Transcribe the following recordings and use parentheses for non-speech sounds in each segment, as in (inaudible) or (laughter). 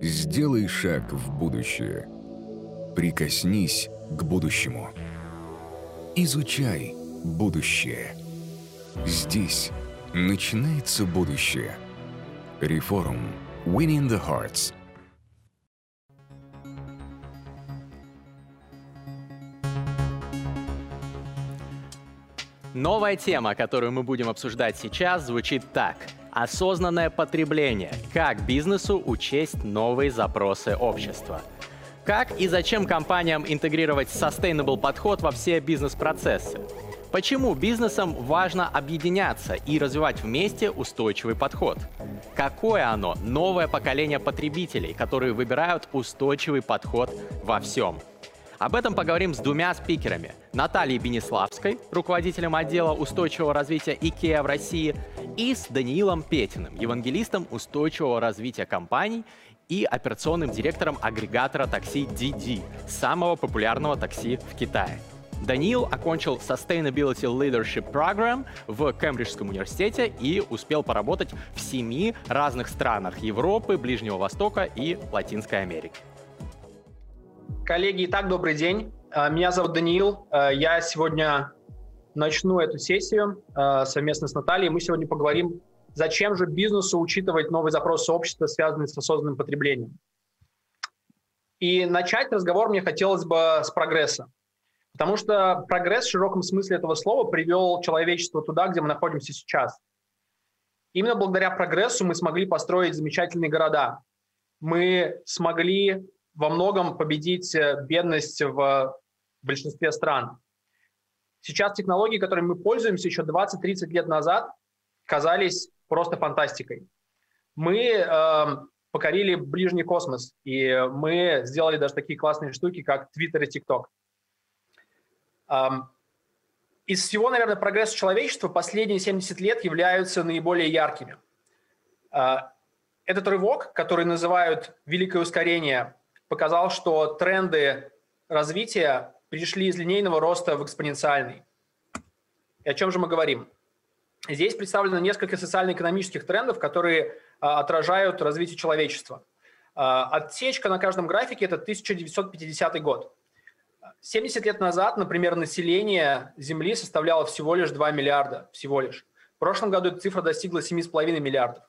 Сделай шаг в будущее. Прикоснись к будущему. Изучай будущее. Здесь начинается будущее. Реформ. Winning the Hearts. Новая тема, которую мы будем обсуждать сейчас, звучит так. Осознанное потребление. Как бизнесу учесть новые запросы общества. Как и зачем компаниям интегрировать sustainable подход во все бизнес-процессы? Почему бизнесам важно объединяться и развивать вместе устойчивый подход? Какое оно новое поколение потребителей, которые выбирают устойчивый подход во всем? Об этом поговорим с двумя спикерами. Натальей Бенеславской, руководителем отдела устойчивого развития IKEA в России, и с Даниилом Петиным, евангелистом устойчивого развития компаний и операционным директором агрегатора такси DD, самого популярного такси в Китае. Даниил окончил Sustainability Leadership Program в Кембриджском университете и успел поработать в семи разных странах Европы, Ближнего Востока и Латинской Америки. Коллеги, итак, добрый день. А, меня зовут Даниил. А, я сегодня начну эту сессию а, совместно с Натальей. Мы сегодня поговорим, зачем же бизнесу учитывать новый запрос общества, связанный с осознанным потреблением. И начать разговор мне хотелось бы с прогресса. Потому что прогресс в широком смысле этого слова привел человечество туда, где мы находимся сейчас. Именно благодаря прогрессу мы смогли построить замечательные города. Мы смогли во многом победить э, бедность в большинстве стран. Сейчас технологии, которыми мы пользуемся еще 20-30 лет назад, казались просто фантастикой. Мы э, покорили ближний космос, и мы сделали даже такие классные штуки, как Twitter и TikTok. Эм, из всего, наверное, прогресса человечества последние 70 лет являются наиболее яркими. Э, этот рывок, который называют «великое ускорение», показал, что тренды развития перешли из линейного роста в экспоненциальный. И о чем же мы говорим? Здесь представлено несколько социально-экономических трендов, которые а, отражают развитие человечества. А, отсечка на каждом графике – это 1950 год. 70 лет назад, например, население Земли составляло всего лишь 2 миллиарда, всего лишь. В прошлом году эта цифра достигла 7,5 миллиардов.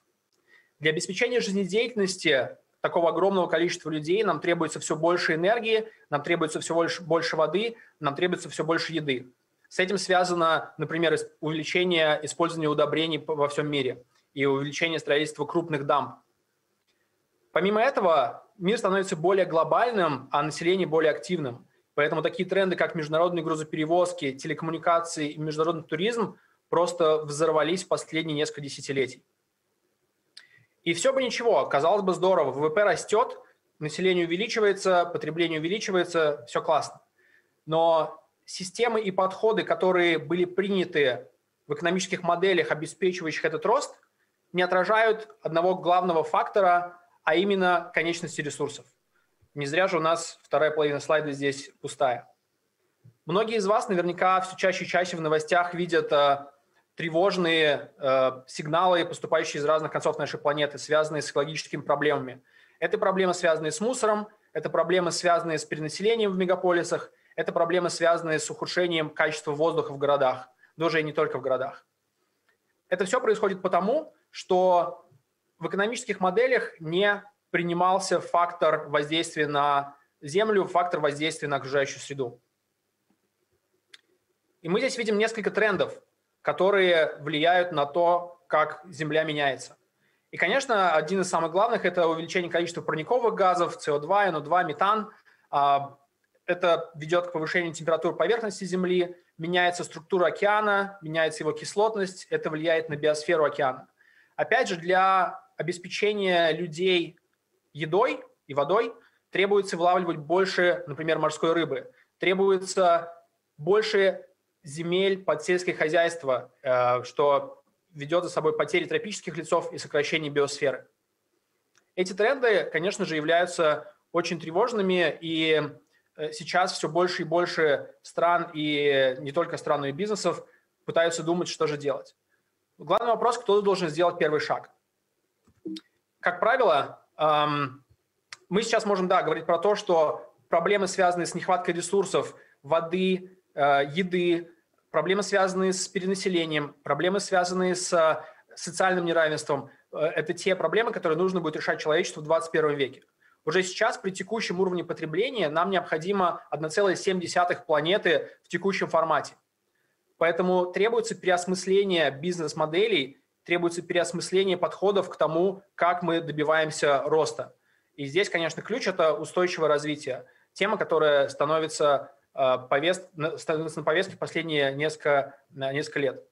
Для обеспечения жизнедеятельности такого огромного количества людей нам требуется все больше энергии, нам требуется все больше, больше воды, нам требуется все больше еды. С этим связано, например, увеличение использования удобрений во всем мире и увеличение строительства крупных дамб. Помимо этого, мир становится более глобальным, а население более активным. Поэтому такие тренды, как международные грузоперевозки, телекоммуникации и международный туризм просто взорвались в последние несколько десятилетий. И все бы ничего, казалось бы здорово, ВВП растет, население увеличивается, потребление увеличивается, все классно. Но системы и подходы, которые были приняты в экономических моделях, обеспечивающих этот рост, не отражают одного главного фактора, а именно конечности ресурсов. Не зря же у нас вторая половина слайда здесь пустая. Многие из вас наверняка все чаще и чаще в новостях видят э, тревожные э, сигналы, поступающие из разных концов нашей планеты, связанные с экологическими проблемами. Это проблемы, связанные с мусором, это проблемы, связанные с перенаселением в мегаполисах, это проблемы, связанные с ухудшением качества воздуха в городах, даже и не только в городах. Это все происходит потому, что в экономических моделях не принимался фактор воздействия на Землю, фактор воздействия на окружающую среду. И мы здесь видим несколько трендов, которые влияют на то, как Земля меняется. И, конечно, один из самых главных – это увеличение количества парниковых газов, СО2, НО2, метан. А, это ведет к повышению температуры поверхности Земли, меняется структура океана, меняется его кислотность, это влияет на биосферу океана. Опять же, для обеспечения людей едой и водой требуется вылавливать больше, например, морской рыбы, требуется больше земель под сельское хозяйство, э, что ведет за собой потери тропических лесов и сокращение биосферы. Эти тренды, конечно же, являются очень тревожными, и э, сейчас все больше и больше стран, и не только стран, но и бизнесов пытаются думать, что же делать. Главный вопрос, кто должен сделать первый шаг. Как правило, эм, мы сейчас можем, да, говорить про то, что проблемы, связанные с нехваткой ресурсов, воды, э, еды, проблемы, связанные с перенаселением, проблемы, связанные с э, социальным неравенством, э, это те проблемы, которые нужно будет решать человечеству в 21 веке. Уже сейчас при текущем уровне потребления нам необходимо 1,7 планеты в текущем формате. Поэтому требуется переосмысление бизнес-моделей, требуется переосмысление подходов к тому, как мы добиваемся роста. И здесь, конечно, ключ – это устойчивое развитие. Тема, которая становится, повест... становится на повестке последние несколько, несколько лет.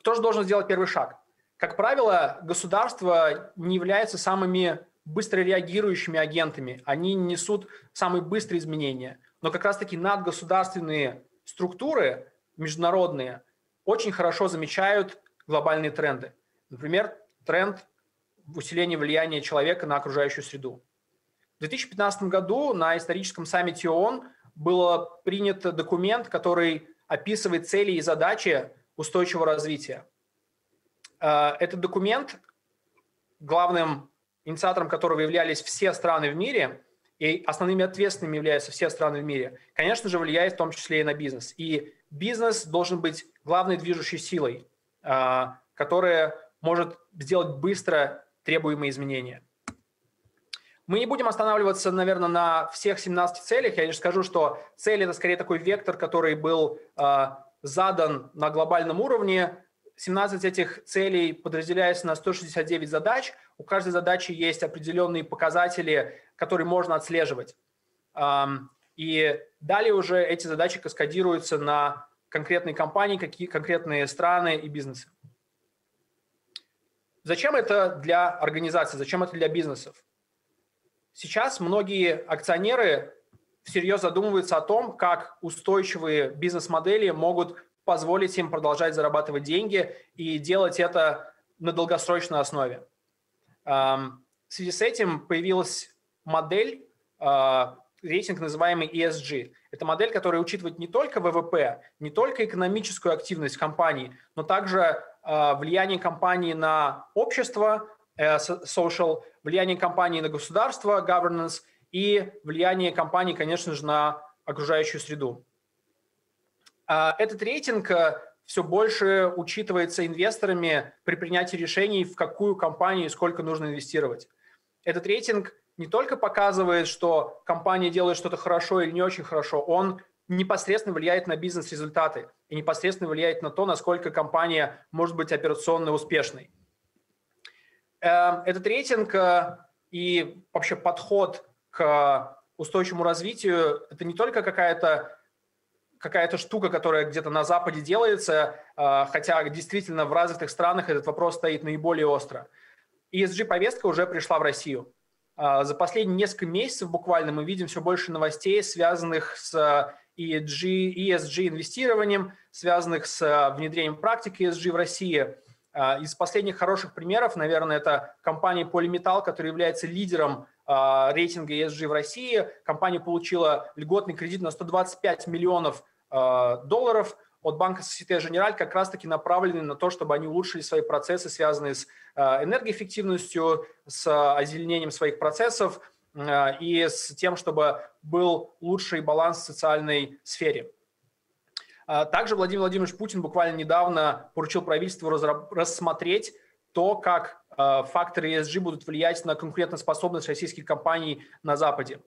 Кто же должен сделать первый шаг? Как правило, государство не является самыми быстро реагирующими агентами. Они несут самые быстрые изменения. Но как раз-таки надгосударственные структуры международные очень хорошо замечают глобальные тренды. Например, тренд усиления влияния человека на окружающую среду. В 2015 году на историческом саммите ООН был принят документ, который описывает цели и задачи устойчивого развития. Э, этот документ, главным инициатором которого являлись все страны в мире, и основными ответственными являются все страны в мире, конечно же, влияет в том числе и на бизнес. И бизнес должен быть главной движущей силой, а, которая может сделать быстро требуемые изменения. Мы не будем останавливаться, наверное, на всех 17 целях. Я лишь скажу, что цель – это скорее такой вектор, который был а, задан на глобальном уровне. 17 этих целей подразделяются на 169 задач. У каждой задачи есть определенные показатели, которые можно отслеживать. И далее уже эти задачи каскадируются на конкретные компании, какие конкретные страны и бизнесы. Зачем это для организации, зачем это для бизнесов? Сейчас многие акционеры всерьез задумываются о том, как устойчивые бизнес-модели могут позволить им продолжать зарабатывать деньги и делать это на долгосрочной основе. В связи с этим появилась модель а, рейтинг, называемый ESG. Это модель, которая учитывает не только ВВП, не только экономическую активность компании, но также э, влияние компании на общество, э, social, влияние компании на государство, governance, и влияние компании, конечно же, на окружающую среду. Э, этот рейтинг э, все больше учитывается инвесторами при принятии решений, в какую компанию и сколько нужно инвестировать. Этот рейтинг не только показывает, что компания делает что-то хорошо или не очень хорошо, он непосредственно влияет на бизнес-результаты и непосредственно влияет на то, насколько компания может быть операционно успешной. Эм, этот рейтинг э, и вообще подход к устойчивому развитию – это не только какая-то какая-то штука, которая где-то на Западе делается, э, хотя действительно в развитых странах этот вопрос стоит наиболее остро. ESG-повестка уже пришла в Россию. А, за последние несколько месяцев буквально мы видим все больше новостей, связанных с ESG, ESG инвестированием, связанных с внедрением практики ESG в России. А, из последних хороших примеров, наверное, это компания Polymetal, которая является лидером рейтинга ESG в России. Компания получила льготный кредит на 125 миллионов долларов – от банка Societe Generale как раз-таки направлены на то, чтобы они улучшили свои процессы, связанные с энергоэффективностью, с озеленением своих процессов и с тем, чтобы был лучший баланс в социальной сфере. Э, также Владимир Владимирович Путин буквально недавно поручил правительству рассмотреть то, как факторы ESG будут влиять на конкурентоспособность российских компаний на Западе.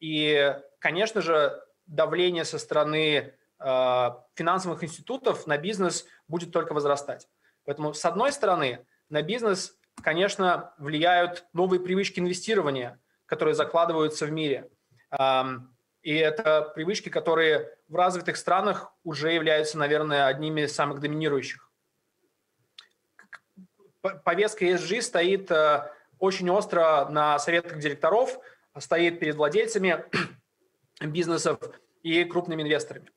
И, конечно же, давление со стороны Э, финансовых институтов на бизнес будет только возрастать. Поэтому, с одной стороны, на бизнес, конечно, влияют новые привычки инвестирования, которые закладываются в мире. И это привычки, которые в развитых странах уже являются, наверное, одними из самых доминирующих. Повестка ESG стоит э, очень остро на советах директоров, стоит перед владельцами (clears throat) бизнесов и крупными инвесторами.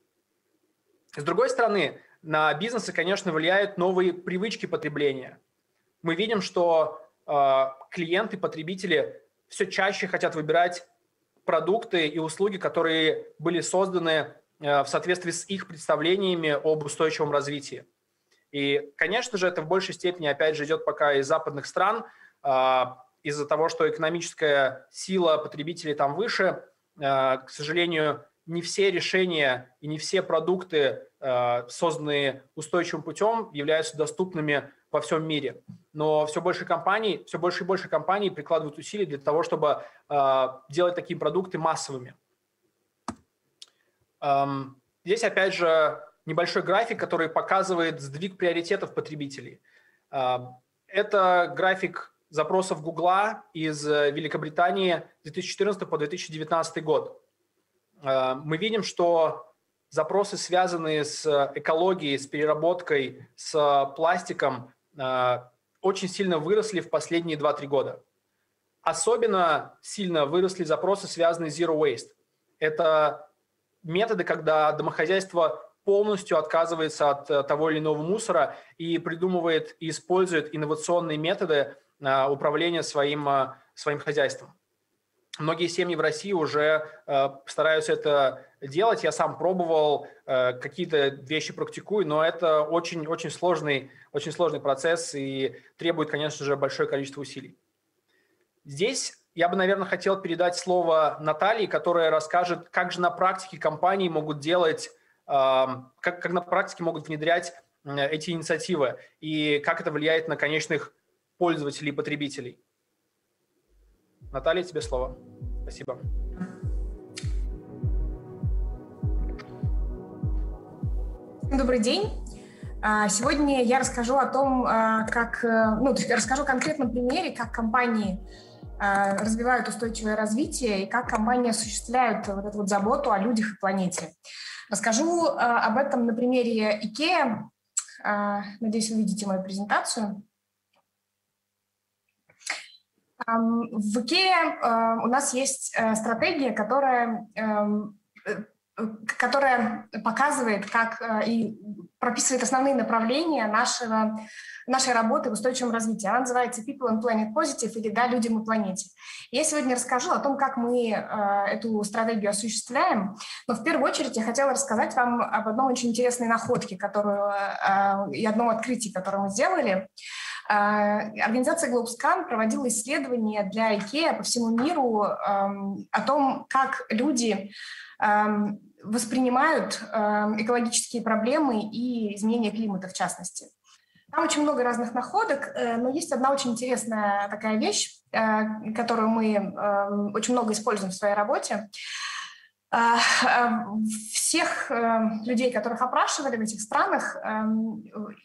С другой стороны, на бизнесы, конечно, влияют новые привычки потребления. Мы видим, что э, клиенты, потребители все чаще хотят выбирать продукты и услуги, которые были созданы э, в соответствии с их представлениями об устойчивом развитии. И, конечно же, это в большей степени, опять же, идет пока из западных стран. Э, из-за того, что экономическая сила потребителей там выше, к сожалению, не все решения и не все продукты, созданные устойчивым путем, являются доступными во всем мире. Но все больше компаний, все больше и больше компаний прикладывают усилия для того, чтобы делать такие продукты массовыми. Здесь, опять же, небольшой график, который показывает сдвиг приоритетов потребителей. Это график запросов Гугла из э, Великобритании 2014 по 2019 год. Мы видим, что запросы, связанные с экологией, с переработкой, с пластиком, очень сильно выросли в последние 2-3 года. Особенно сильно выросли запросы, связанные с Zero Waste. Это методы, когда домохозяйство полностью отказывается от э, того или иного мусора и придумывает и использует инновационные методы э, управления своим, э, своим хозяйством. Многие семьи в России уже стараются это делать. Я сам пробовал, какие-то вещи практикую, но это очень-очень сложный, очень сложный процесс и требует, конечно же, большое количество усилий. Здесь я бы, наверное, хотел передать слово Наталье, которая расскажет, как же на практике компании могут делать, как, как на практике могут внедрять эти инициативы и как это влияет на конечных пользователей и потребителей. Наталья, тебе слово. Спасибо. Добрый день. А, сегодня я расскажу о том, а, как, э, ну, расскажу конкретном примере, как компании а, развивают устойчивое развитие и как компании осуществляют вот эту вот заботу о людях и планете. Расскажу об этом на примере IKEA. Надеюсь, вы видите мою презентацию. В IKEA у нас есть э, стратегия, которая эм, э, которая показывает, как э, и прописывает основные направления нашего, нашей работы в устойчивом развитии. Она называется People and Planet Positive или «Да, людям и планете». Я сегодня расскажу о том, как мы э, эту стратегию осуществляем, но в первую очередь я хотела рассказать вам об одной очень интересной находке которую, э, и одном открытии, которое мы сделали. Организация GlobeScan проводила исследования для IKEA по всему миру эм, о том, как люди эм, воспринимают э, экологические проблемы и изменение климата в частности. Там очень много разных находок, э, но есть одна очень интересная такая вещь, э, которую мы э, очень много используем в своей работе. Э, всех людей, которых опрашивали в этих странах,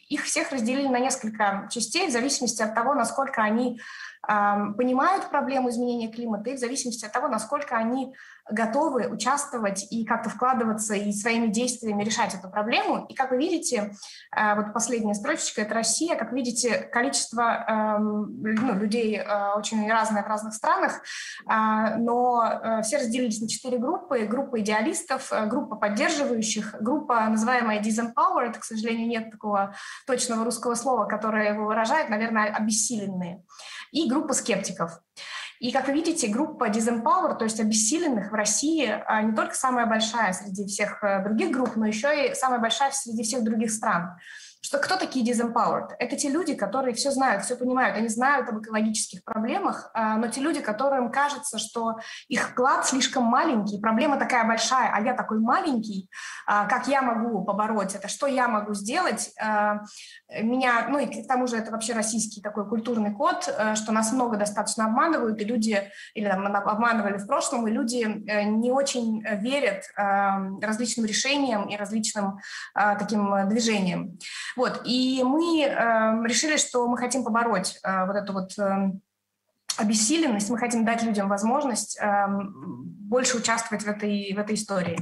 их всех разделили на несколько частей в зависимости от того, насколько они понимают проблему изменения климата и в зависимости от того, насколько они готовы участвовать и как-то вкладываться и своими действиями решать эту проблему. И как вы видите, э, вот последняя строчечка – это Россия. Как видите, количество ну, людей э, очень разное в разных странах, э, но все разделились на четыре группы. Группа идеалистов, группа поддерживающих, группа, называемая disempowered, к сожалению, нет такого точного русского слова, которое его выражает, наверное, обессиленные, и группа скептиков. И, как вы видите, группа Disempower, то есть обессиленных в России, а, не только самая большая среди всех э, других групп, но еще и самая большая среди всех других стран что кто такие disempowered? Это те люди, которые все знают, все понимают, они знают об экологических проблемах, а, но те люди, которым кажется, что их вклад слишком маленький, проблема такая большая, а я такой маленький, а, как я могу побороть это, что я могу сделать? А, меня, ну и к тому же это вообще российский такой культурный код, что нас много достаточно обманывают, и люди, или там, обманывали в прошлом, и люди э, не очень верят различным решениям и различным таким движениям. Вот, и мы э, решили, что мы хотим побороть э, вот эту вот э, обессиленность, мы хотим дать людям возможность э, больше участвовать в этой, в этой истории.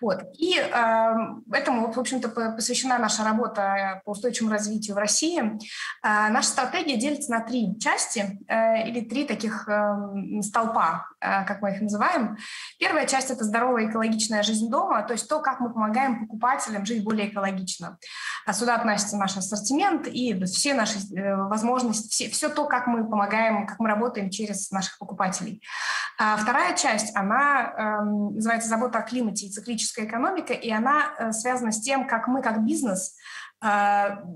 Вот. И э, этому, в общем-то, посвящена наша работа по устойчивому развитию в России. Э, наша стратегия делится на три части э, или три таких э, столпа, э, как мы их называем. Первая часть – это здоровая экологичная жизнь дома, то есть то, как мы помогаем покупателям жить более экологично. А сюда относится наш ассортимент и все наши э, возможности, все, все то, как мы помогаем, как мы работаем через наших покупателей. А вторая часть, она э, называется «Забота о климате и циклическая экономика», и она э, связана с тем, как мы, как бизнес,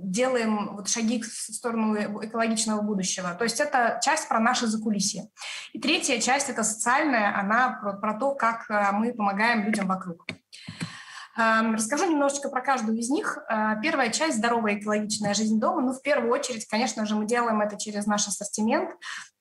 делаем вот шаги в сторону экологичного будущего. То есть это часть про наше закулисье. И третья часть – это социальная, она про, про то, как мы помогаем людям вокруг. Расскажу немножечко про каждую из них. А, первая часть – здоровая экологичная жизнь дома. Ну, в первую очередь, конечно же, мы делаем это через наш ассортимент.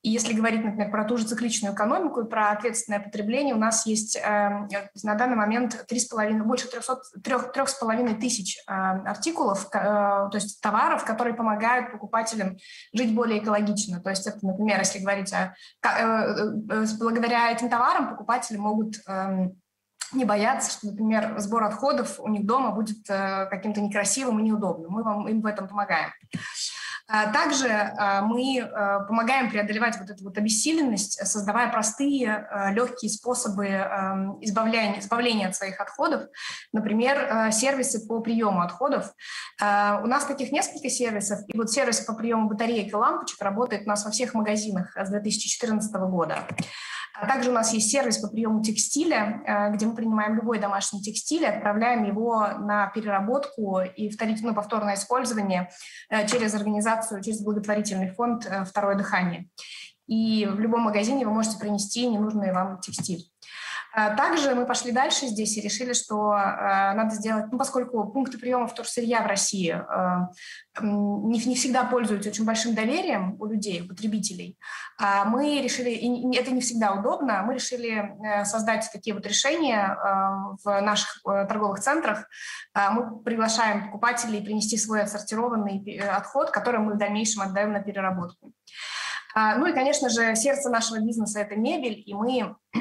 И если говорить, например, про ту же цикличную экономику и про ответственное потребление, у нас есть э, на данный момент 3,5, больше 300, 3,5 тысяч э, артикулов, э, то есть товаров, которые помогают покупателям жить более экологично. То есть это, например, если говорить о... Э, э, благодаря этим товарам покупатели могут э, не бояться, что, например, сбор отходов у них дома будет э, каким-то некрасивым и неудобным. Мы вам им в этом помогаем. А также э, мы э, помогаем преодолевать вот эту вот обессиленность, создавая простые, легкие способы эм, избавления, избавления от своих отходов. Например, сервисы по приему отходов. У нас таких несколько сервисов. И вот сервис по приему батареек и лампочек работает у нас во всех магазинах с 2014 года. А также у нас есть сервис по приему текстиля, э, где мы принимаем любой домашний текстиль, отправляем его на переработку и вторичное, ну, повторное использование э, через организацию, через благотворительный фонд э, «Второе дыхание». И в любом магазине вы можете принести ненужный вам текстиль. А также мы пошли дальше здесь и решили, что э, надо сделать, ну, поскольку пункты приема вторсырья в России э, не, не всегда пользуются очень большим доверием у людей, у потребителей, мы решили, и это не всегда удобно, мы решили э, создать такие вот решения в наших э, торговых центрах. Мы приглашаем покупателей принести свой отсортированный э, отход, который мы в дальнейшем отдаем на переработку. Ну и, конечно же, сердце нашего бизнеса – это мебель, и мы а,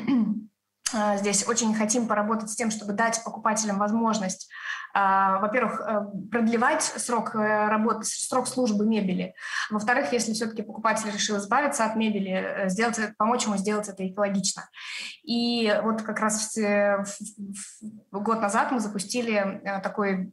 здесь очень хотим поработать с тем, чтобы дать покупателям возможность, а, во-первых, э, продлевать срок э, работы, срок службы мебели. Во-вторых, если все-таки покупатель решил избавиться от мебели, э, сделать, помочь ему сделать это экологично. И вот как раз год назад мы запустили такой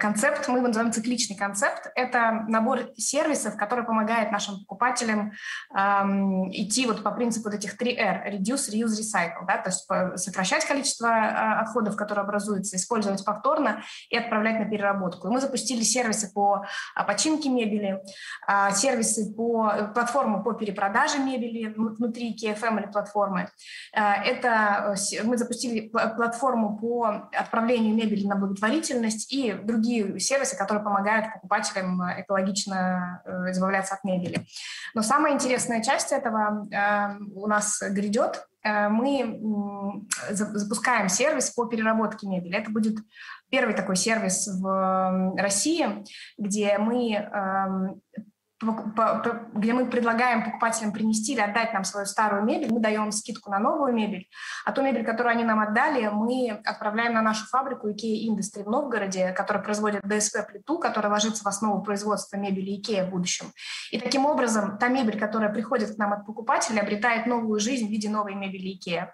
концепт, мы его называем цикличный концепт. Это набор сервисов, который помогает нашим покупателям эм, идти вот по принципу вот этих 3R – reduce, reuse, recycle. Да? То есть сокращать количество э, отходов, которые образуются, использовать повторно и отправлять на переработку. И мы запустили сервисы по а, починке мебели, э, сервисы по платформу по перепродаже мебели внутри KFM или платформы. Э, это мы запустили платформу по отправлению мебели на благотворительность и другие сервисы, которые помогают покупателям э, экологично э, избавляться от мебели. Но самая интересная часть этого э, у нас грядет. Мы запускаем сервис по переработке мебели. Это будет первый такой сервис в России, где мы эм, где мы предлагаем покупателям принести или отдать нам свою старую мебель, мы даем скидку на новую мебель, а ту мебель, которую они нам отдали, мы отправляем на нашу фабрику IKEA Industry в Новгороде, которая производит ДСП-плиту, которая ложится в основу производства мебели IKEA в будущем. И таким образом та мебель, которая приходит к нам от покупателя, обретает новую жизнь в виде новой мебели IKEA.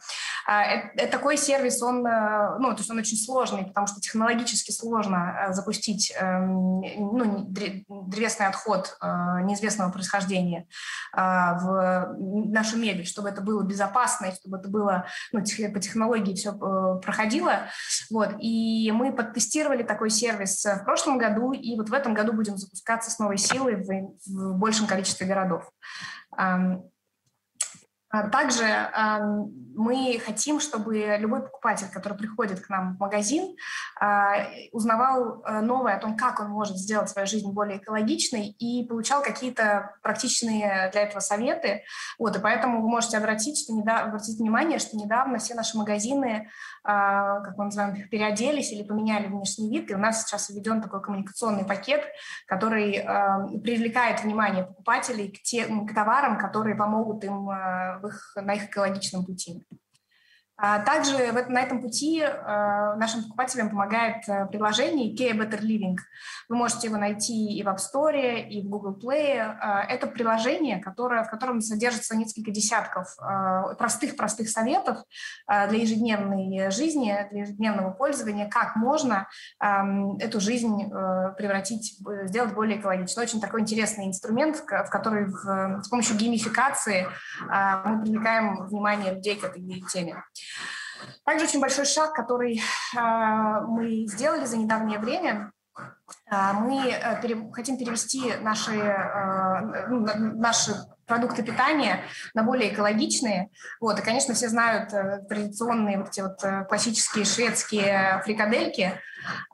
А, э, такой сервис, он, э, ну, то есть он очень сложный, потому что технологически сложно э, запустить эм, ну, древесный отход неизвестного происхождения а, в нашу мебель, чтобы это было безопасно и чтобы это было ну, по технологии все проходило. Вот. И мы подтестировали такой сервис в прошлом году, и вот в этом году будем запускаться с новой силой в, в большем количестве городов. А также мы хотим, чтобы любой покупатель, который приходит к нам в магазин, а, узнавал э, новое о том, как он может сделать свою жизнь более экологичной и получал какие-то практичные для этого советы. Вот, и поэтому вы можете обратить, что недавно, обратить внимание, что недавно все наши магазины, а, как мы называем переоделись или поменяли внешний вид, и у нас сейчас введен такой коммуникационный пакет, который привлекает внимание покупателей к, тем, к товарам, которые помогут им их, на их экологичном пути. А также на этом пути э, нашим покупателям помогает э, приложение IKEA Better Living. Вы можете его найти и в App Store, и в Google Play. Э, это приложение, которое, в котором содержится несколько десятков простых-простых советов для ежедневной жизни, для ежедневного пользования, как можно эм, эту жизнь превратить, сделать более экологичной. Очень такой интересный инструмент, в который в, с помощью геймификации мы привлекаем внимание людей к этой теме. Также очень большой шаг, который э, мы сделали за недавнее время, мы хотим перевести наши, ну, наши продукты питания на более экологичные. Вот, и, конечно, все знают традиционные вот эти вот классические шведские фрикадельки.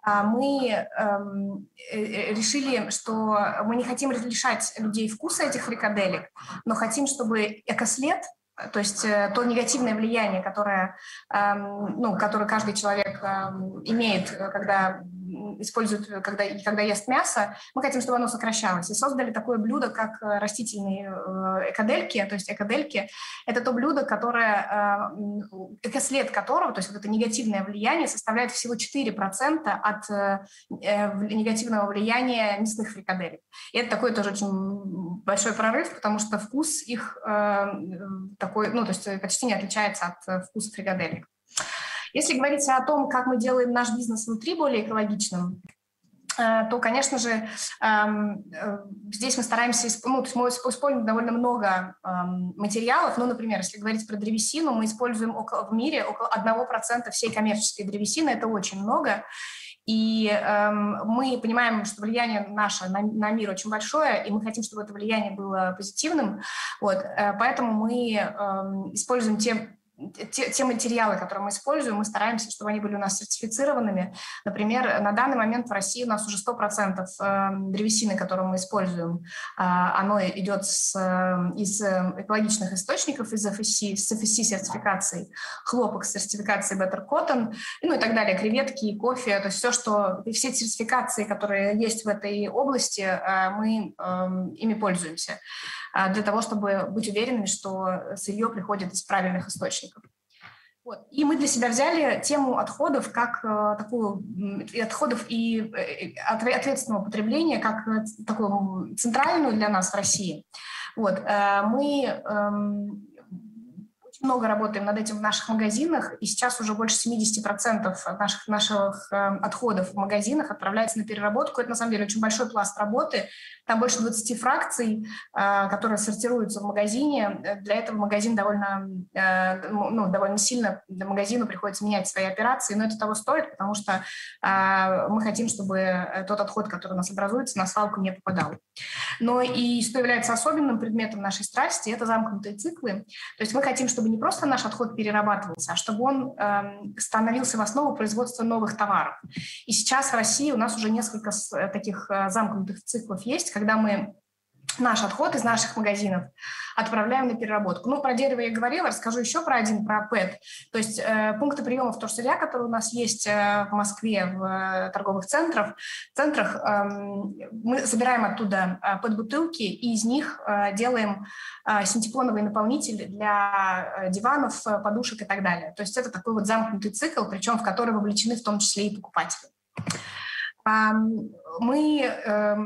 А мы эм, решили, что мы не хотим лишать людей вкуса этих фрикаделек, но хотим, чтобы экослед то есть э, то негативное влияние, которое, эм, ну, которое каждый человек эм, имеет, э, когда используют, когда, когда ест мясо, мы хотим, чтобы оно сокращалось. И создали такое блюдо, как э, растительные э, экодельки. То есть экодельки – это то блюдо, которое, э, экослед которого, то есть вот это негативное влияние, составляет всего 4% от негативного влияния мясных фрикаделек. И это такой тоже очень большой прорыв, потому что вкус их такой, ну, то есть почти не отличается от вкуса фрикаделек. Если говорить о том, как мы делаем наш бизнес внутри более экологичным, э, то, конечно же, эм, э, здесь мы стараемся, ну, мы используем довольно много эм, материалов. Ну, например, если говорить про древесину, мы используем около, в мире около 1% всей коммерческой древесины, это очень много. И эм, мы понимаем, что влияние наше на, на мир очень большое, и мы хотим, чтобы это влияние было позитивным. Вот, э, поэтому мы используем те те, те материалы, которые мы используем, мы стараемся, чтобы они были у нас сертифицированными. Например, на данный момент в России у нас уже 100% эм, древесины, которую мы используем, а, оно идет с, эм, из эм, экологичных источников, из FSC, с FSC-сертификацией, хлопок с сертификацией Better Cotton, ну и так далее, креветки, кофе, то есть все, что, все сертификации, которые есть в этой области, э, мы ими пользуемся. А, для того, чтобы быть уверенными, что сырье приходит из правильных источников. Вот. И мы для себя взяли тему отходов как э, такую и отходов и э, ответственного потребления как э, такую центральную для нас в России. Вот. Мы эм, много работаем над этим в наших магазинах, и сейчас уже больше 70% наших, наших отходов в магазинах отправляется на переработку. Это, на самом деле, очень большой пласт работы, там больше 20 фракций, а, которые сортируются в магазине. Для этого магазин довольно, э, ну, довольно сильно магазину приходится менять свои операции, но это того стоит, потому что мы хотим, чтобы тот отход, который у нас образуется, на свалку не попадал. Но и что является особенным предметом нашей страсти, это замкнутые циклы. То есть мы хотим, чтобы не просто наш отход перерабатывался, а чтобы он эм, становился в основу производства новых товаров. И сейчас в России у нас уже несколько таких э, замкнутых циклов есть, когда мы наш отход из наших магазинов отправляем на переработку. Ну, про дерево я говорила, расскажу еще про один, про ПЭТ. То есть э, пункты приема вторсырья, которые у нас есть э, в Москве в э, торговых центрах, центрах э, мы собираем оттуда э, ПЭТ-бутылки и из них э, делаем э, синтепоновый наполнитель для э, диванов, э, подушек и так далее. То есть это такой вот замкнутый цикл, причем в который вовлечены в том числе и покупатели мы э,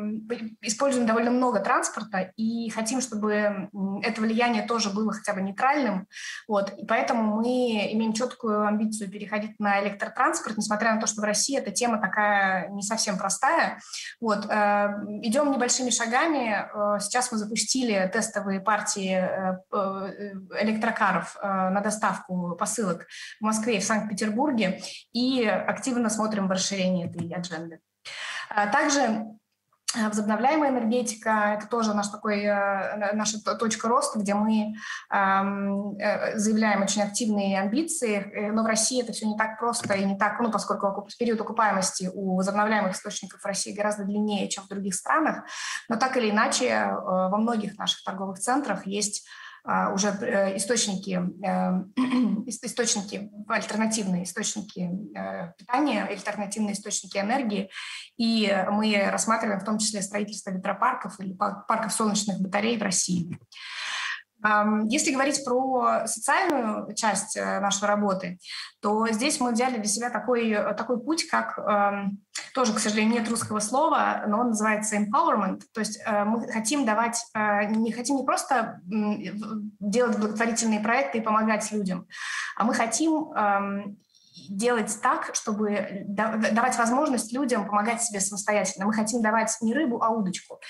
используем довольно много транспорта и хотим, чтобы это влияние тоже было хотя бы нейтральным. Вот. И поэтому мы имеем четкую амбицию переходить на электротранспорт, несмотря на то, что в России эта тема такая не совсем простая. Вот. Э, идем небольшими шагами. Э, сейчас мы запустили тестовые партии э, электрокаров на доставку посылок в Москве и в Санкт-Петербурге и активно смотрим в расширение этой адженды. А также э, Возобновляемая энергетика – это тоже наш такой, э, наша точка роста, где мы э, заявляем очень активные амбиции, но в России это все не так просто и не так, ну, поскольку период окупаемости у возобновляемых источников в России гораздо длиннее, чем в других странах, но так или иначе во многих наших торговых центрах есть уже э, источники, э, (clears throat) источники, альтернативные источники э, питания, альтернативные источники энергии. И мы рассматриваем в том числе строительство ветропарков или парков солнечных батарей в России. Если говорить про социальную часть нашей работы, то здесь мы взяли для себя такой, такой путь, как тоже, к сожалению, нет русского слова, но он называется empowerment. То есть э, мы хотим давать, э, не хотим не просто делать благотворительные проекты и помогать людям, а мы хотим делать так, чтобы давать возможность людям помогать себе самостоятельно. Мы хотим давать не рыбу, а удочку.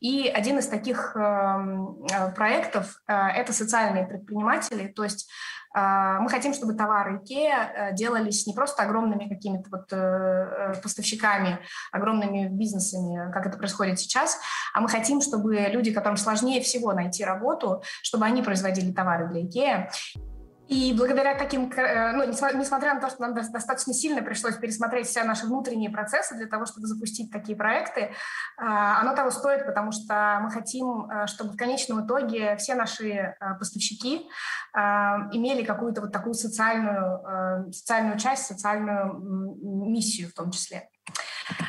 И один из таких эм, э, проектов это социальные предприниматели, то есть мы хотим, чтобы товары IKEA делались не просто огромными какими-то вот поставщиками, огромными бизнесами, как это происходит сейчас, а мы хотим, чтобы люди, которым сложнее всего найти работу, чтобы они производили товары для IKEA. И благодаря таким, э, ну, несмотря на то, что нам достаточно сильно пришлось пересмотреть все наши внутренние процессы для того, чтобы запустить такие проекты, а, оно того стоит, потому что мы хотим, э, чтобы в конечном итоге все наши э, поставщики имели какую-то вот такую социальную, социальную часть, социальную миссию в том числе.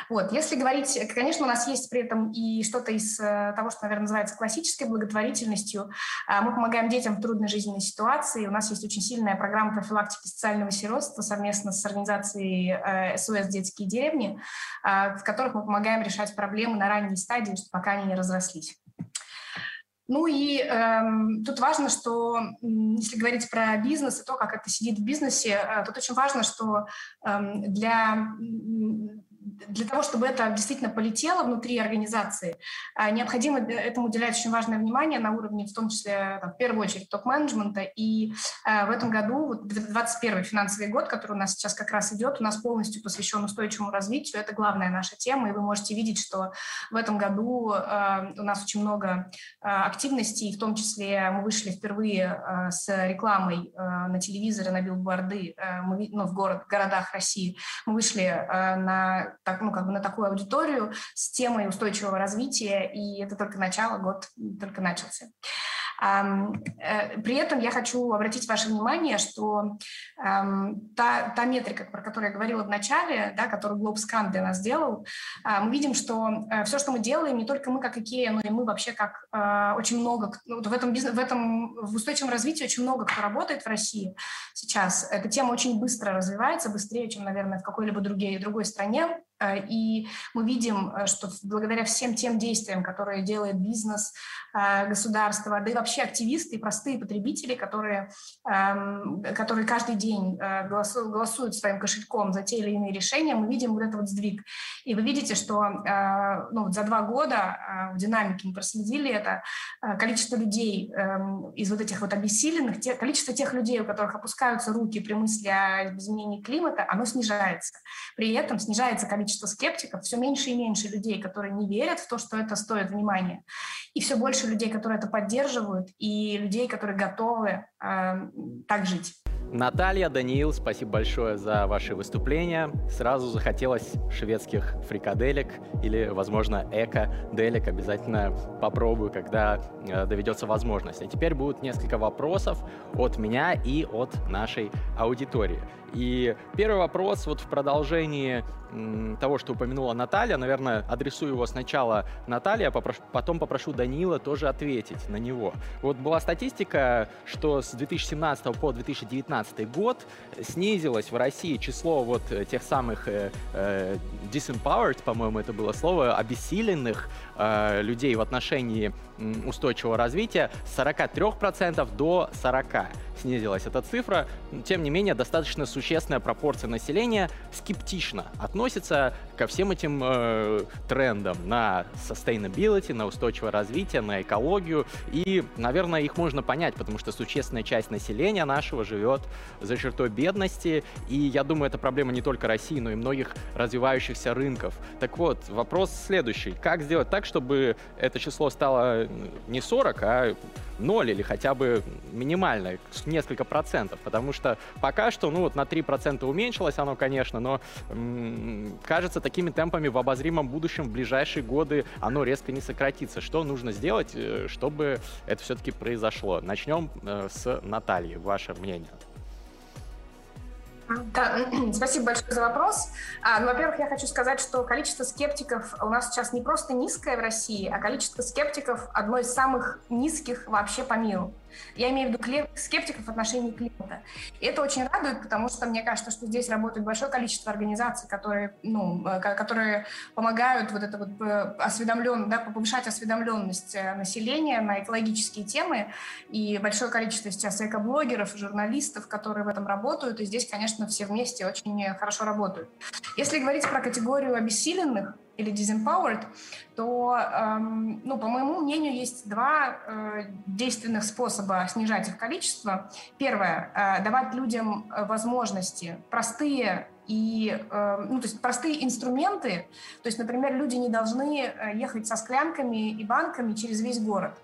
Вот. Если говорить, конечно, у нас есть при этом и что-то из э, того, что, наверное, называется классической благотворительностью. А, мы помогаем детям в трудной жизненной ситуации. У нас есть очень сильная программа профилактики социального сиротства совместно с организацией СОС э, «Детские деревни», а, в которых мы помогаем решать проблемы на ранней стадии, пока они не разрослись. Ну и эм, тут важно, что если говорить про бизнес и то, как это сидит в бизнесе, э, тут очень важно, что эм, для для того, чтобы это действительно полетело внутри организации, а, необходимо этому уделять очень важное внимание на уровне, в том числе, там, в первую очередь, топ-менеджмента. И а, в этом году, вот 2021 финансовый год, который у нас сейчас как раз идет, у нас полностью посвящен устойчивому развитию. Это главная наша тема, и вы можете видеть, что в этом году а, у нас очень много активностей, в том числе мы вышли впервые с рекламой на телевизоре, на билборды мы, ну, в город, в городах России. Мы вышли на так, ну, как бы на такую аудиторию с темой устойчивого развития, и это только начало, год только начался. Э, при этом я хочу обратить ваше внимание, что та, та метрика, про которую я говорила в начале, да, которую GlobeScan для нас сделал, а, мы видим, что э, все, что мы делаем, не только мы как IKEA, но и мы вообще как э, очень много, ну, в этом, в этом в устойчивом развитии очень много кто работает в России сейчас. Эта тема очень быстро развивается, быстрее, чем, наверное, в какой-либо другой, другой стране. И мы видим, что благодаря всем тем действиям, которые делает бизнес, государство, да и вообще активисты и простые потребители, которые, эм, которые каждый день э, голосуют, своим кошельком за те или иные решения, мы видим вот этот вот сдвиг. И вы видите, что э, ну, за два года э, в динамике мы проследили это, количество людей эм, из вот этих вот обессиленных, количество тех людей, у которых опускаются руки при мысли о изменении климата, оно снижается. При этом снижается количество скептиков, все меньше и меньше людей, которые не верят в то, что это стоит внимания, и все больше людей, которые это поддерживают, и людей, которые готовы э, так жить. Наталья, Даниил, спасибо большое за ваши выступления. Сразу захотелось шведских фрикаделек или, возможно, эко-делек. Обязательно попробую, когда э, доведется возможность. А теперь будут несколько вопросов от меня и от нашей аудитории. И первый вопрос вот в продолжении того, что упомянула Наталья, наверное, адресую его сначала Наталье, а попрошу, потом попрошу Данила тоже ответить на него. Вот была статистика, что с 2017 по 2019 год снизилось в России число вот тех самых э, э, disempowered, по-моему, это было слово, обессиленных э, людей в отношении устойчивого развития с 43% до 40% снизилась эта цифра. Тем не менее, достаточно существенная пропорция населения скептично относится ко всем этим э, трендам на sustainability, на устойчивое развитие, на экологию. И, наверное, их можно понять, потому что существенная часть населения нашего живет за чертой бедности. И я думаю, это проблема не только России, но и многих развивающихся рынков. Так вот, вопрос следующий. Как сделать так, чтобы это число стало не 40, а 0 или хотя бы минимальное, несколько процентов, потому что пока что, ну вот на 3% уменьшилось оно, конечно, но кажется, такими темпами в обозримом будущем в ближайшие годы оно резко не сократится. Что нужно сделать, э, чтобы это все-таки произошло? Начнем э, с Натальи, ваше мнение. Да, (clears throat) спасибо большое за вопрос. А, ну, во-первых, я хочу сказать, что количество скептиков у нас сейчас не просто низкое в России, а количество скептиков одно из самых низких вообще по миру. Я имею в виду скептиков в отношении климата. И это очень радует, потому что мне кажется, что здесь работает большое количество организаций, которые, ну, э, которые помогают вот это вот э, осведомлен, да, повышать осведомленность э, населения на экологические темы. И большое количество сейчас экоблогеров, журналистов, которые в этом работают. И здесь, конечно, все вместе очень хорошо работают. Если говорить про категорию обессиленных, или disempowered, то, эм, ну, по моему мнению, есть два э, действенных способа снижать их количество. Первое э, – давать людям э, возможности простые и, э, ну, то есть простые инструменты. То есть, например, люди не должны э, ехать со склянками и банками через весь город.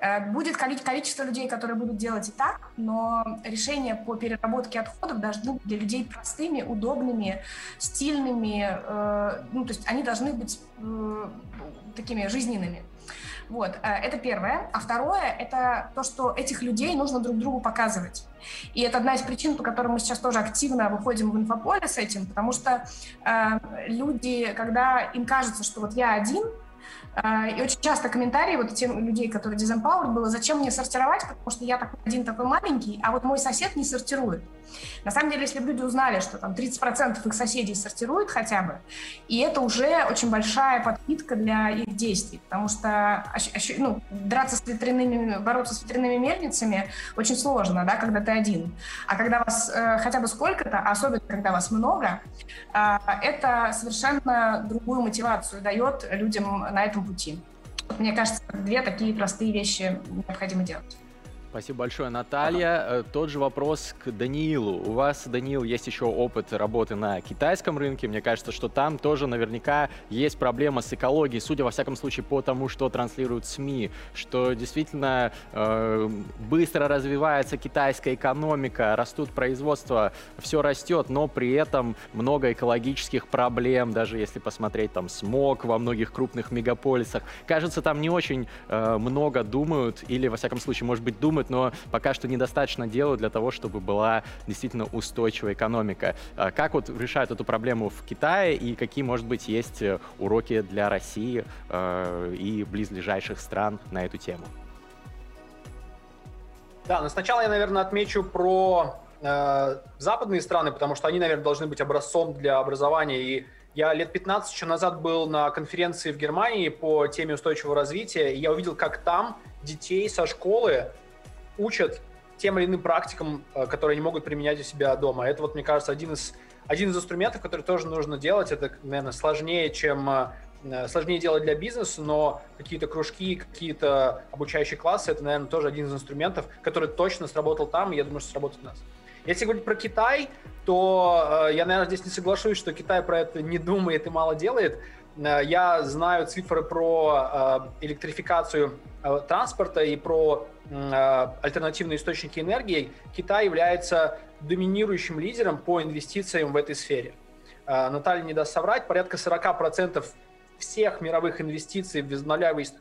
Э, будет количество людей, которые будут делать и так, но решения по переработке отходов должны быть для людей простыми, удобными, стильными. Э, ну, то есть они должны быть э, такими жизненными. Вот, это первое. А второе – это то, что этих людей нужно друг другу показывать. И это одна из причин, по которой мы сейчас тоже активно выходим в инфополе с этим, потому что э, люди, когда им кажется, что вот я один – и очень часто комментарии вот тем людей, которые disempowered, было, зачем мне сортировать, потому что я такой один такой маленький, а вот мой сосед не сортирует. На самом деле, если бы люди узнали, что там 30% их соседей сортируют хотя бы, и это уже очень большая подпитка для их действий, потому что ну, драться с ветряными, бороться с ветряными мельницами очень сложно, да, когда ты один. А когда вас э, хотя бы сколько-то, особенно когда вас много, э, это совершенно другую мотивацию дает людям на этом пути. Мне кажется, две такие простые вещи необходимо делать. Спасибо большое, Наталья. Ага. Э, тот же вопрос к Даниилу. У вас, Даниил, есть еще опыт работы на китайском рынке. Мне кажется, что там тоже наверняка есть проблема с экологией, судя во всяком случае по тому, что транслируют СМИ, что действительно э, быстро развивается китайская экономика, растут производства, все растет, но при этом много экологических проблем, даже если посмотреть там смог во многих крупных мегаполисах. Кажется, там не очень э, много думают, или во всяком случае, может быть, думают думают, но пока что недостаточно делают для того, чтобы была действительно устойчивая экономика. А как вот решают эту проблему в Китае и какие, может быть, есть э, уроки для России э, и близлежащих стран на эту тему? Да, но сначала я, наверное, отмечу про э, западные страны, потому что они, наверное, должны быть образцом для образования. И я лет 15 еще назад был на конференции в Германии по теме устойчивого развития, и я увидел, как там детей со школы учат тем или иным практикам, э, которые они могут применять у себя дома. Это вот, мне кажется, один из, один из инструментов, который тоже нужно делать. Это, наверное, сложнее, чем э, сложнее делать для бизнеса, но какие-то кружки, какие-то обучающие классы, это, наверное, тоже один из инструментов, который точно сработал там, и я думаю, что сработает у нас. Если говорить про Китай, то э, я, наверное, здесь не соглашусь, что Китай про это не думает и мало делает. Э, я знаю цифры про э, электрификацию э, транспорта и про альтернативные источники энергии. Китай является доминирующим лидером по инвестициям в этой сфере. Наталья не даст соврать, порядка 40% всех мировых инвестиций в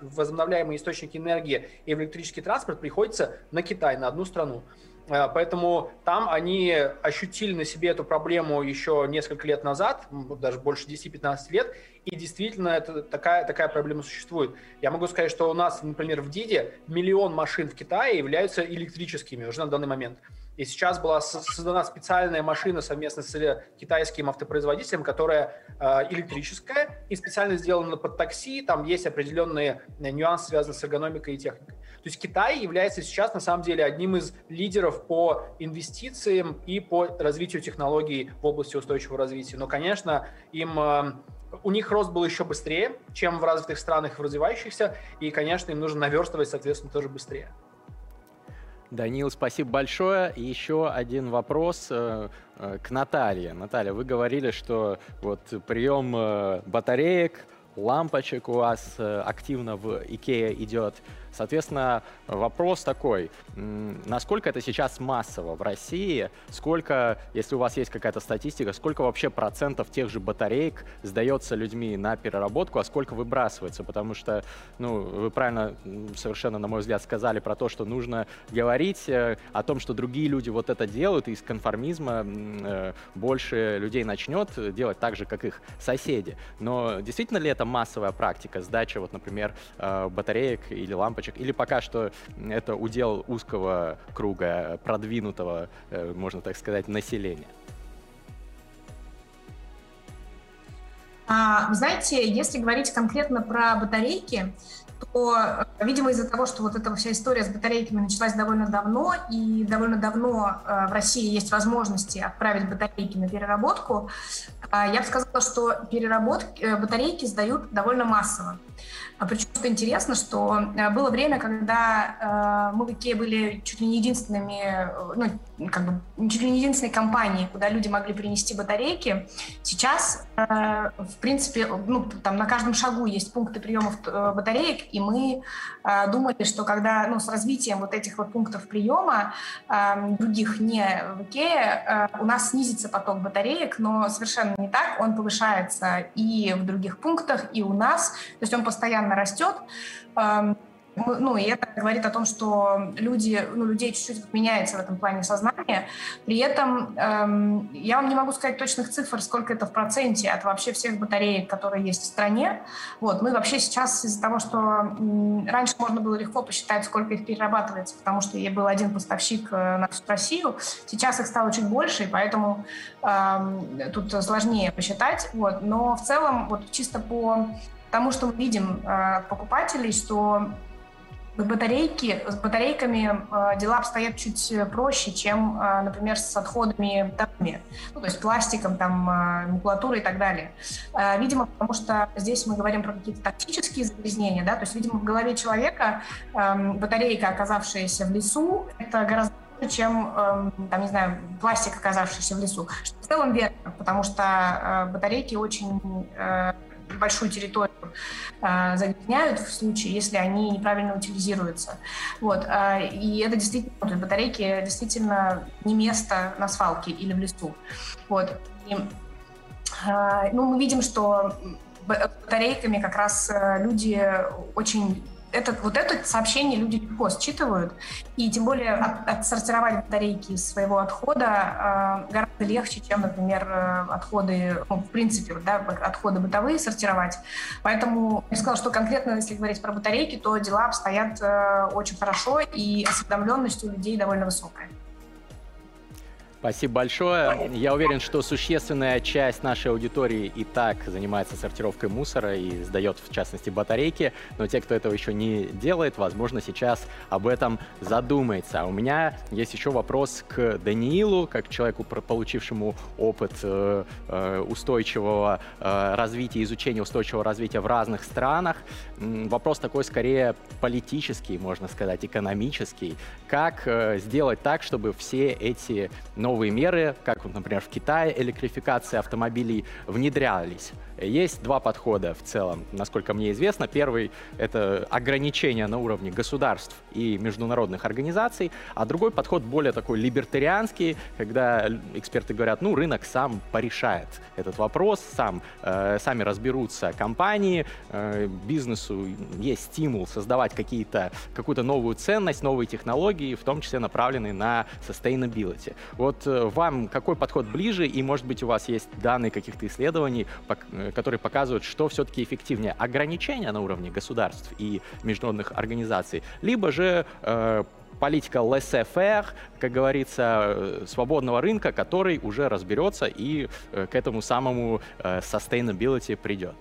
возобновляемые, источники энергии и в электрический транспорт приходится на Китай, на одну страну. Э, поэтому там они ощутили на себе эту проблему еще несколько лет назад, даже больше 10-15 лет, и действительно это, такая, такая проблема существует. Я могу сказать, что у нас, например, в Диде миллион машин в Китае являются электрическими уже на данный момент. И сейчас была создана специальная машина совместно с китайским автопроизводителем, которая э, электрическая и специально сделана под такси. Там есть определенные нюансы, связанные с эргономикой и техникой. То есть Китай является сейчас на самом деле одним из лидеров по инвестициям и по развитию технологий в области устойчивого развития. Но, конечно, им э, у них рост был еще быстрее, чем в развитых странах, в развивающихся, и, конечно, им нужно наверстывать, соответственно, тоже быстрее. Данил, спасибо большое. И еще один вопрос э, э, к Наталье. Наталья, вы говорили, что вот прием батареек, лампочек у вас активно в Икее идет. Соответственно, вопрос такой, насколько это сейчас массово в России, сколько, если у вас есть какая-то статистика, сколько вообще процентов тех же батареек сдается людьми на переработку, а сколько выбрасывается, потому что, ну, вы правильно совершенно, на мой взгляд, сказали про то, что нужно говорить э, о том, что другие люди вот это делают, и из конформизма э, больше людей начнет делать так же, как их соседи. Но действительно ли это массовая практика, сдача, вот, например, э, батареек или ламп лампочек, или пока что это удел узкого круга продвинутого, э, можно так сказать, населения? А, вы знаете, если говорить конкретно про батарейки, то, видимо, из-за того, что вот эта вся история с батарейками началась довольно давно, и довольно давно э, в России есть возможности отправить батарейки на переработку, э, я бы сказала, что переработки, э, батарейки сдают довольно массово. А причем, что интересно, что было время, когда мы в Икее были чуть ли не единственными, ну, как бы, чуть ли не единственной компанией, куда люди могли принести батарейки. Сейчас, в принципе, ну, там на каждом шагу есть пункты приема батареек, и мы э, думали, что когда, ну, с развитием вот этих вот пунктов приема, э, других не в Икее, э, у нас снизится поток батареек, но совершенно не так, он повышается и в других пунктах, и у нас, то есть он постоянно растет. Э, ну, и это говорит о том, что люди, ну, людей чуть-чуть меняется в этом плане сознание. При этом эм, я вам не могу сказать точных цифр, сколько это в проценте от вообще всех батареек, которые есть в стране. Вот, мы вообще сейчас из-за того, что м, раньше можно было легко посчитать, сколько их перерабатывается, потому что был один поставщик э, на всю Россию, сейчас их стало чуть больше, и поэтому эм, тут сложнее посчитать. Вот. Но в целом, вот чисто по тому, что мы видим э, от покупателей, что батарейки, с батарейками э, дела обстоят чуть э, проще, чем, например, с отходами бытовыми, ну, то есть пластиком, там, макулатурой и так далее. Видимо, потому что здесь мы говорим про какие-то тактические загрязнения, да, то есть, видимо, в голове человека э, батарейка, оказавшаяся в лесу, это гораздо чем, э, там, не знаю, пластик, оказавшийся в лесу. Что в целом верно, потому что батарейки очень большую территорию э, загрязняют в случае, если они неправильно утилизируются. Вот. Э, и это действительно, батарейки действительно не место на свалке или в лесу. Вот. И, э, ну, мы видим, что батарейками как раз э, люди очень этот, вот это сообщение люди легко считывают, и тем более от, отсортировать батарейки из своего отхода э, гораздо легче, чем, например, э, отходы, ну, в принципе, да, отходы бытовые сортировать. Поэтому я сказала, что конкретно, если говорить про батарейки, то дела обстоят э, очень хорошо, и осведомленность у людей довольно высокая. Спасибо большое. Я уверен, что существенная часть нашей аудитории и так занимается сортировкой мусора и сдает, в частности, батарейки. Но те, кто этого еще не делает, возможно, сейчас об этом задумается. А у меня есть еще вопрос к Даниилу, как человеку, получившему опыт э, э, устойчивого э, развития, изучения устойчивого развития в разных странах. Вопрос такой скорее политический, можно сказать, экономический. Как сделать так, чтобы все эти новые меры, как, например, в Китае электрификация автомобилей внедрялись. Есть два подхода в целом, насколько мне известно. Первый — это ограничения на уровне государств и международных организаций, а другой подход более такой либертарианский, когда эксперты говорят, ну, рынок сам порешает этот вопрос, сам, э, сами разберутся компании, э, бизнесу есть стимул создавать какие-то, какую-то новую ценность, новые технологии, в том числе направленные на sustainability. Вот э, вам какой подход ближе, и, может быть, у вас есть данные каких-то исследований, э, которые показывают, что все-таки эффективнее ограничения на уровне государств и международных организаций, либо же э, политика laissez-faire, как говорится, э, свободного рынка, который уже разберется и э, к этому самому э, sustainability придет.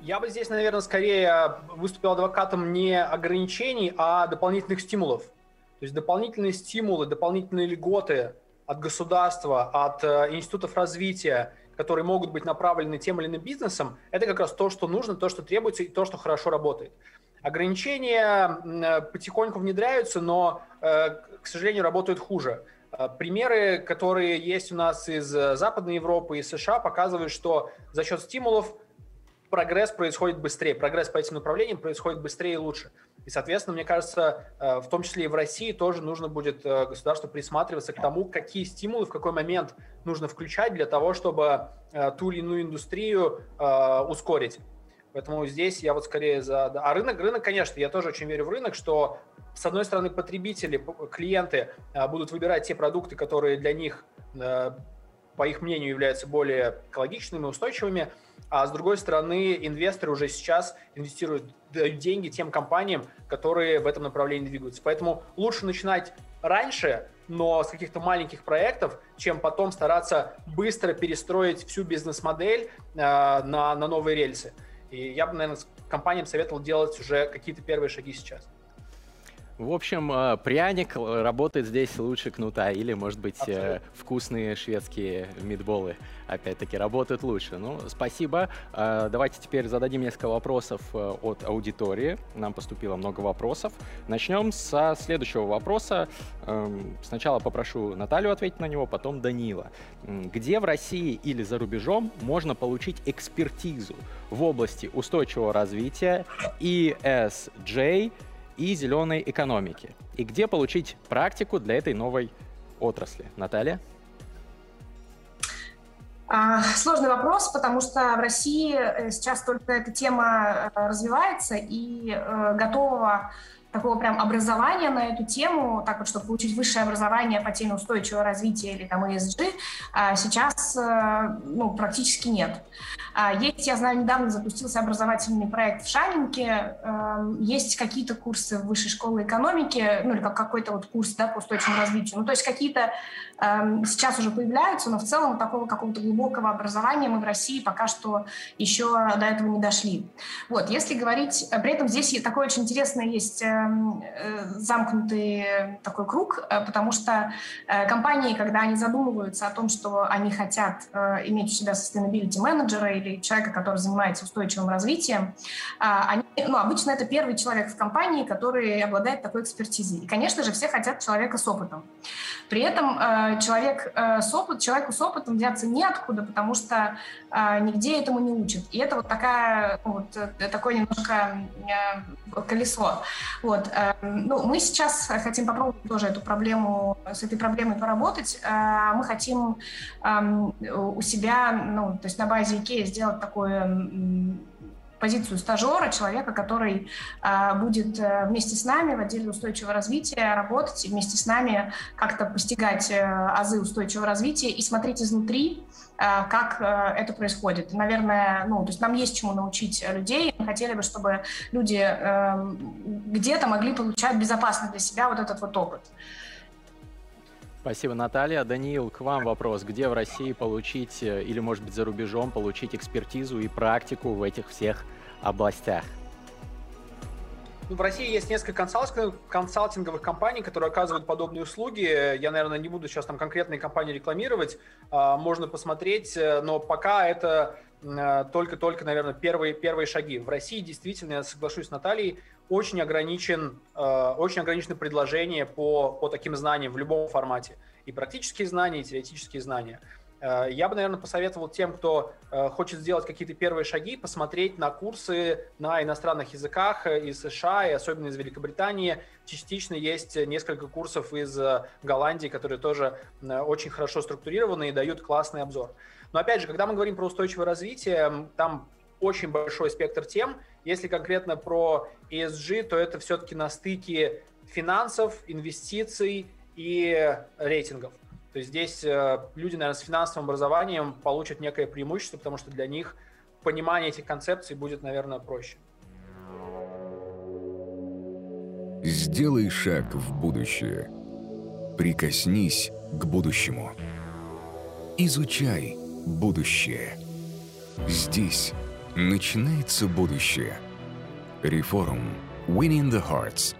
Я бы здесь, наверное, скорее выступил адвокатом не ограничений, а дополнительных стимулов. То есть дополнительные стимулы, дополнительные льготы от государства, от институтов развития которые могут быть направлены тем или иным бизнесом, это как раз то, что нужно, то, что требуется и то, что хорошо работает. Ограничения э, потихоньку внедряются, но, э, к сожалению, работают хуже. Э, примеры, которые есть у нас из Западной Европы и США, показывают, что за счет стимулов прогресс происходит быстрее, прогресс по этим направлениям происходит быстрее и лучше. И, соответственно, мне кажется, э, в том числе и в России тоже нужно будет э, государству присматриваться к тому, какие стимулы в какой момент нужно включать для того, чтобы э, ту или иную индустрию ускорить. Поэтому здесь я вот скорее за... А рынок, рынок, конечно, я тоже очень верю в рынок, что с одной стороны потребители, клиенты будут выбирать те продукты, которые для них, по их мнению, являются более экологичными, устойчивыми, а с другой стороны инвесторы уже сейчас инвестируют дают деньги тем компаниям, которые в этом направлении двигаются. Поэтому лучше начинать раньше, но с каких-то маленьких проектов, чем потом стараться быстро перестроить всю бизнес-модель э, на, на новые рельсы. И я бы, наверное, компаниям советовал делать уже какие-то первые шаги сейчас. В общем, э, пряник работает здесь лучше кнута, или, может быть, э, Абсолютно. вкусные шведские мидболы, опять-таки, работают лучше. Ну, спасибо. Э, давайте теперь зададим несколько вопросов от аудитории. Нам поступило много вопросов. Начнем со следующего вопроса. Эм, сначала попрошу Наталью ответить на него, потом Данила. Где в России или за рубежом можно получить экспертизу в области устойчивого развития ESG, и зеленой экономики. И где получить практику для этой новой отрасли? Наталья? А, сложный вопрос, потому что в России э, сейчас только эта тема э, развивается и э, готового такого прям образования на эту тему, так вот, чтобы получить высшее образование по теме устойчивого развития или там ESG, а, сейчас ну, практически нет. А, есть, я знаю, недавно запустился образовательный проект в Шанинке, эм, есть какие-то курсы в высшей школе экономики, ну или как какой-то вот курс да, по устойчивому развитию. Ну то есть какие-то эм, сейчас уже появляются, но в целом такого какого-то глубокого образования мы в России пока что еще до этого не дошли. Вот, если говорить, э, при этом здесь такой очень интересный есть эм, э, замкнутый такой круг, э, потому что компании, когда они задумываются о том, что они хотят иметь у себя sustainability менеджера или человека, который занимается устойчивым развитием, а, они, ну, обычно это первый человек в компании, который обладает такой экспертизой. И, конечно же, все хотят человека с опытом. При этом э, человек э, с опытом, человеку с опытом взяться неоткуда, потому что э, нигде этому не учат. И это вот такая, ну, вот, такое немножко колесо. Вот. Ну, мы сейчас хотим попробовать тоже эту проблему, с этой проблемой поработать. Мы хотим эм, у себя, ну, то есть на базе IKEA сделать такую позицию стажера, человека, который э, будет э, вместе с нами в отделе устойчивого развития работать вместе с нами как-то постигать э, азы устойчивого развития и смотреть изнутри, э, как это происходит. Наверное, ну, то есть нам есть чему научить людей. Мы хотели бы, чтобы люди э, где-то могли получать безопасно для себя вот этот вот опыт. Спасибо, Наталья. Даниил, к вам вопрос. Где в России получить, э, или, может быть, за рубежом получить экспертизу и практику в этих всех областях? Ну, в России есть несколько консалтинговых, компаний, которые оказывают подобные услуги. Я, наверное, не буду сейчас там конкретные компании рекламировать. А, можно посмотреть, э, но пока это э, только-только, наверное, первые, первые шаги. В России действительно, я соглашусь с Натальей, очень ограничен, э, очень ограничено предложение по, по таким знаниям в любом формате. И практические знания, и теоретические знания. Э, я бы, наверное, посоветовал тем, кто э, хочет сделать какие-то первые шаги, посмотреть на курсы на иностранных языках из США и особенно из Великобритании. Частично есть несколько курсов из Голландии, которые тоже очень хорошо структурированы и дают классный обзор. Но опять же, когда мы говорим про устойчивое развитие, там очень большой спектр тем. Если конкретно про ESG, то это все-таки на стыке финансов, инвестиций и рейтингов. То есть здесь э, люди, наверное, с финансовым образованием получат некое преимущество, потому что для них понимание этих концепций будет, наверное, проще. Сделай шаг в будущее. Прикоснись к будущему. Изучай будущее. Здесь Начинается будущее. Реформ. Winning the Hearts –